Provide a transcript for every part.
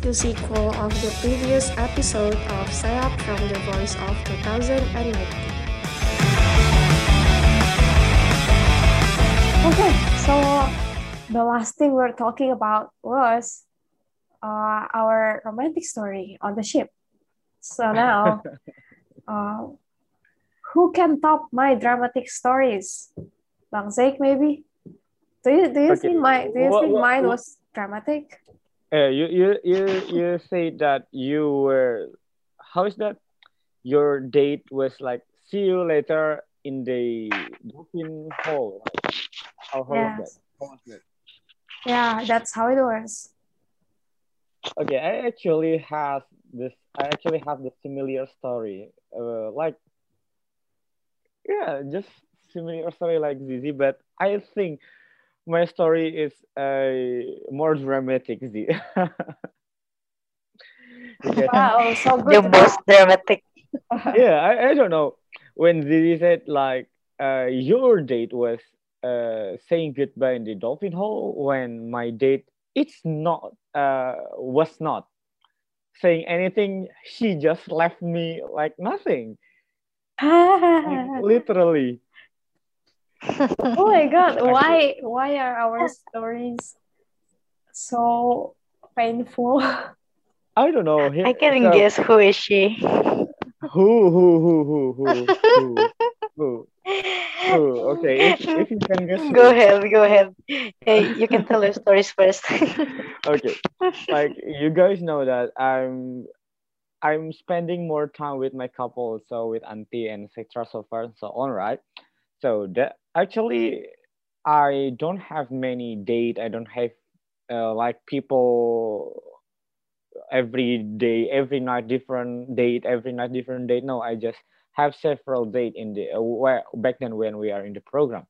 the sequel of the previous episode of SSEAYP from the Voice of 2019. Okay, so the last thing we're talking about was uh, our romantic story on the ship. So now, uh, who can top my dramatic stories? Bang Zake, maybe? Do you do you Okay. think my do you What- think what- mine what- was dramatic? Uh, you you you you say that you were how is that? Your date was like see you later in the booking hall. Right? How, how Yes. was that? How was that? Yeah, that's how it was. Okay, I actually have this. I actually have the similar story. Uh, like yeah, just similar story like Zizi, but I think my story is uh, more dramatic, Z. Because- Wow, so good. The most dramatic. yeah, I, I don't know. When Zizi said like uh, your date was uh, saying goodbye in the Dolphin Hall, when my date it's not uh, was not saying anything. She just left me like nothing, like, literally. Oh my god, why why are our oh. stories so painful? I don't know. He- I can so- guess who is she. Who who who who who who who who? Okay, if, if you can guess. who. Go ahead, go ahead. Hey, you can tell your stories first. okay like you guys know that i'm i'm spending more time with my couple so with auntie and etc so far and so on right so that actually i don't have many date. I don't have uh, like people every day every night different date every night different date. No i just have several date in the uh, where back then when we are in the program.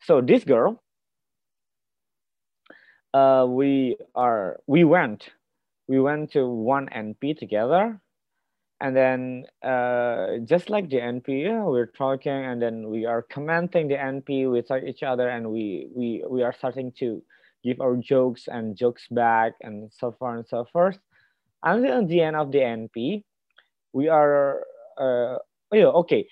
So this girl uh, we are we went we went to one NP together, and then uh, just like the NP, yeah, we're talking, and then we are commenting the NP with each other, and we we we are starting to give our jokes and jokes back, and so far and so forth. Until the end of the NP, we are uh, yeah, okay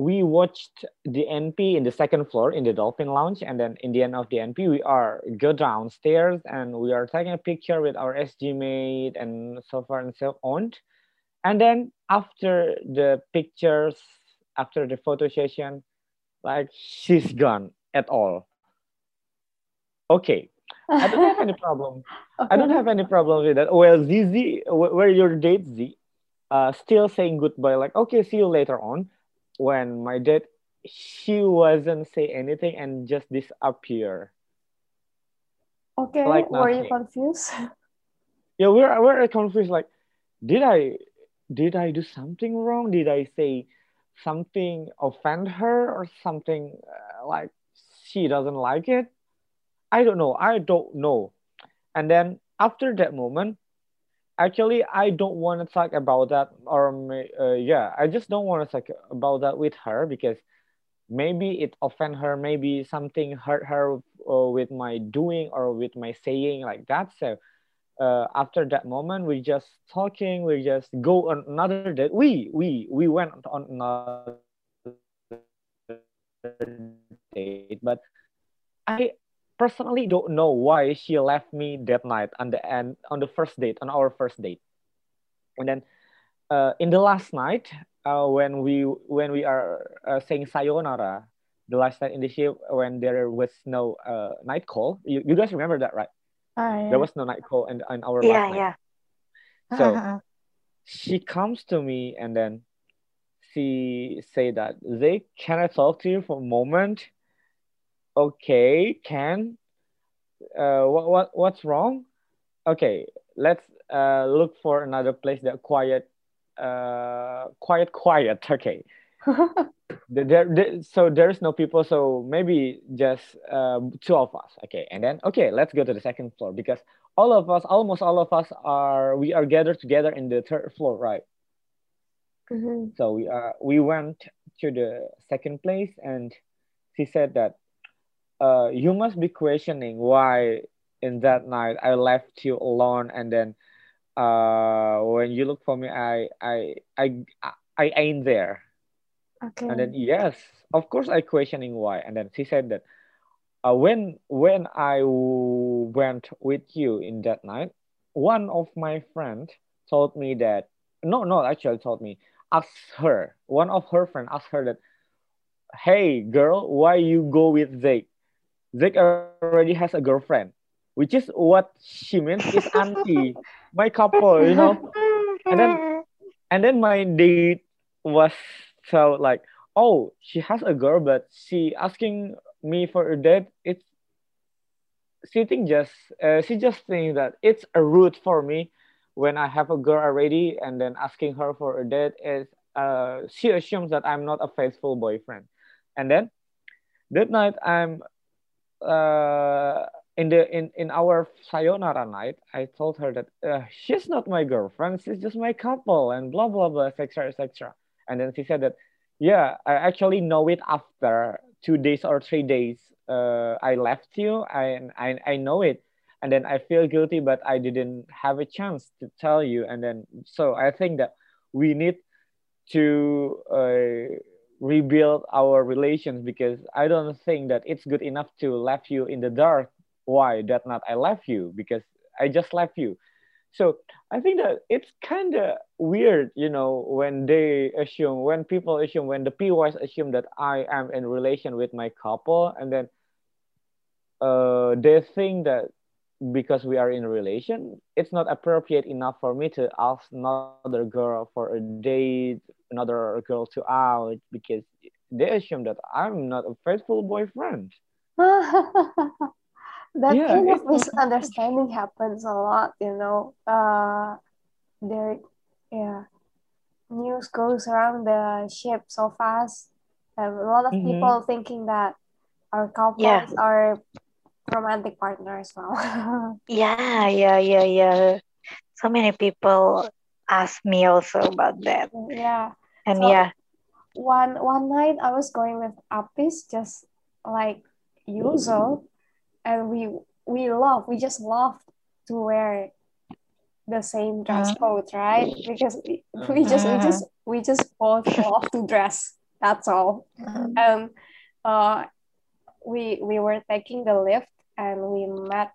we watched the NP in the second floor in the Dolphin Lounge, and then in the end of the NP, we are go downstairs and we are taking a picture with our SG mate and so far and so on. And then after the pictures, after the photo session, like she's gone at all. Okay, I don't have any problem. I don't have any problem with that. Well, ZZ, wh- where your date Z, uh, still saying goodbye, like okay, see you later on. When my date, she wasn't say anything and just disappear. Okay, Like were you confused? Yeah, we're we're confused. Like, did I did I do something wrong? Did I say something offend her or something uh, like she doesn't like it? I don't know. I don't know. And then after that moment, actually, I don't want to talk about that. Or uh, yeah, I just don't want to talk about that with her because maybe it offend her. Maybe something hurt her uh, with my doing or with my saying like that. So uh, after that moment, we just talking. We just go on another date. We we we went on another date, but I personally don't know why she left me that night on the end on the first date on our first date, and then uh, in the last night uh, when we when we are uh, saying sayonara, the last night in the ship when there was no uh, night call. You, you guys remember that, right? Ah, yeah. There was no night call and in our yeah, last night. yeah. So Uh-huh. she comes to me and then she say that they can I talk to you for a moment? Okay, can. Uh, what what what's wrong? Okay, let's uh look for another place that quiet, uh, quiet, quiet. Okay, there, there, so there's no people, so maybe just uh, two of us. Okay, and then okay, let's go to the second floor because all of us, almost all of us are we are gathered together in the third floor, right? Mhm. So we are we went to the second place and she said that uh you must be questioning why in that night I left you alone and then uh, when you look for me, I I I I ain't there. Okay. And then yes, of course I questioning why. And then she said that uh, when when I went with you in that night, one of my friend told me that no no actually told me asked her one of her friend asked her that hey girl why you go with Zake Zake already has a girlfriend which is what she means is auntie my couple you know and then and then my date was so like oh she has a girl but she asking me for a date it's she think just uh, she just think that it's a route for me when I have a girl already and then asking her for a date is uh, she assumes that I'm not a faithful boyfriend. And then that night I'm uh, in the in, in our sayonara night, I told her that uh, she's not my girlfriend, she's just my couple and blah blah blah, etc. etc. And then she said that, yeah, I actually know it after two days or three days uh, I left you. and I I know it and then I feel guilty, but I didn't have a chance to tell you. And then, so I think that we need to uh, rebuild our relations because I don't think that it's good enough to left you in the dark. Why that not I left you because I just left you. So I think that it's kind of weird, you know, when they assume, when people assume, when the PYs assume that I am in relation with my couple, and then uh, they think that because we are in relation, it's not appropriate enough for me to ask another girl for a date, another girl to out because they assume that I'm not a faithful boyfriend. that Yeah, kind of it's- misunderstanding happens a lot, you know. Uh, there, yeah, news goes around the ship so fast. and a lot of Mhm. people thinking that our couples Yeah. are romantic partners now. Yeah, yeah, yeah, yeah. So many people ask me also about that. yeah. And So- yeah, one one night I was going with Apis just like usual and we we love we just love to wear the same dress Mhm. code right? Because we, we just we just we just both love to dress that's all. Um and uh we we were taking the lift and we met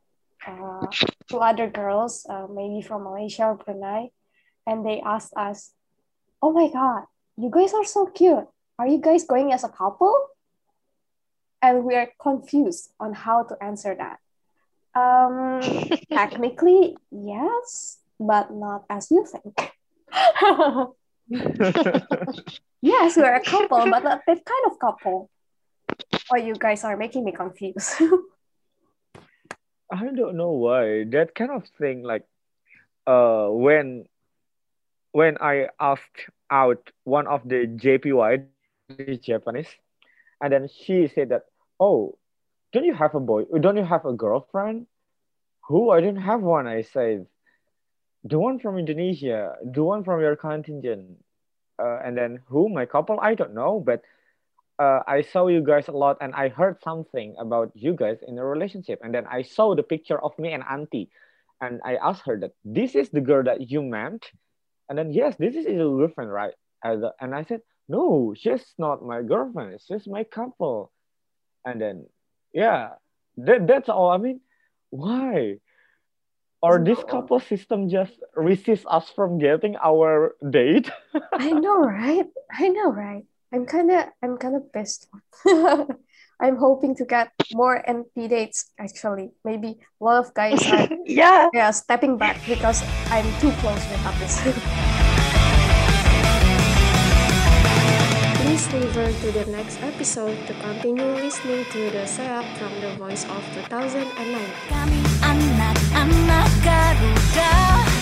uh, two other girls uh, maybe from Malaysia or Brunei and they asked us oh my god you guys are so cute. Are you guys going as a couple and we are confused on how to answer that. Um technically yes but not as you think. Yes we're a couple but not that kind of couple. Oh you guys are making me confused. I don't know why. That kind of thing like uh when when I asked out one of the JPY the Japanese and then she said that oh don't you have a boy don't you have a girlfriend who I don't have one I said the one from Indonesia the one from your contingent uh, and then who my couple I don't know but uh, I saw you guys a lot and I heard something about you guys in a relationship. And then I saw the picture of me and Auntie. And I asked her that this is the girl that you meant. And then, yes, this is your girlfriend, right? And, I said, no, she's not my girlfriend. She's my couple. And then, yeah, that, that's all. I mean, why? Or this couple system just resists us from getting our date? I know, right? I know, right? I'm kind of, I'm kind of pissed. I'm hoping to get more NP dates. Actually, maybe a lot of guys are, yeah. yeah, stepping back because I'm too close with Apis. Please refer to the next episode to continue listening to the SSEAYP from the voice of 2009. Kami anak-anak Garuda